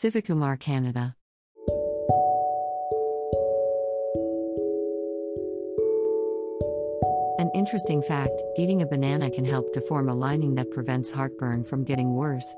Civicumar, Canada. An interesting fact eating a banana can help to form a lining that prevents heartburn from getting worse,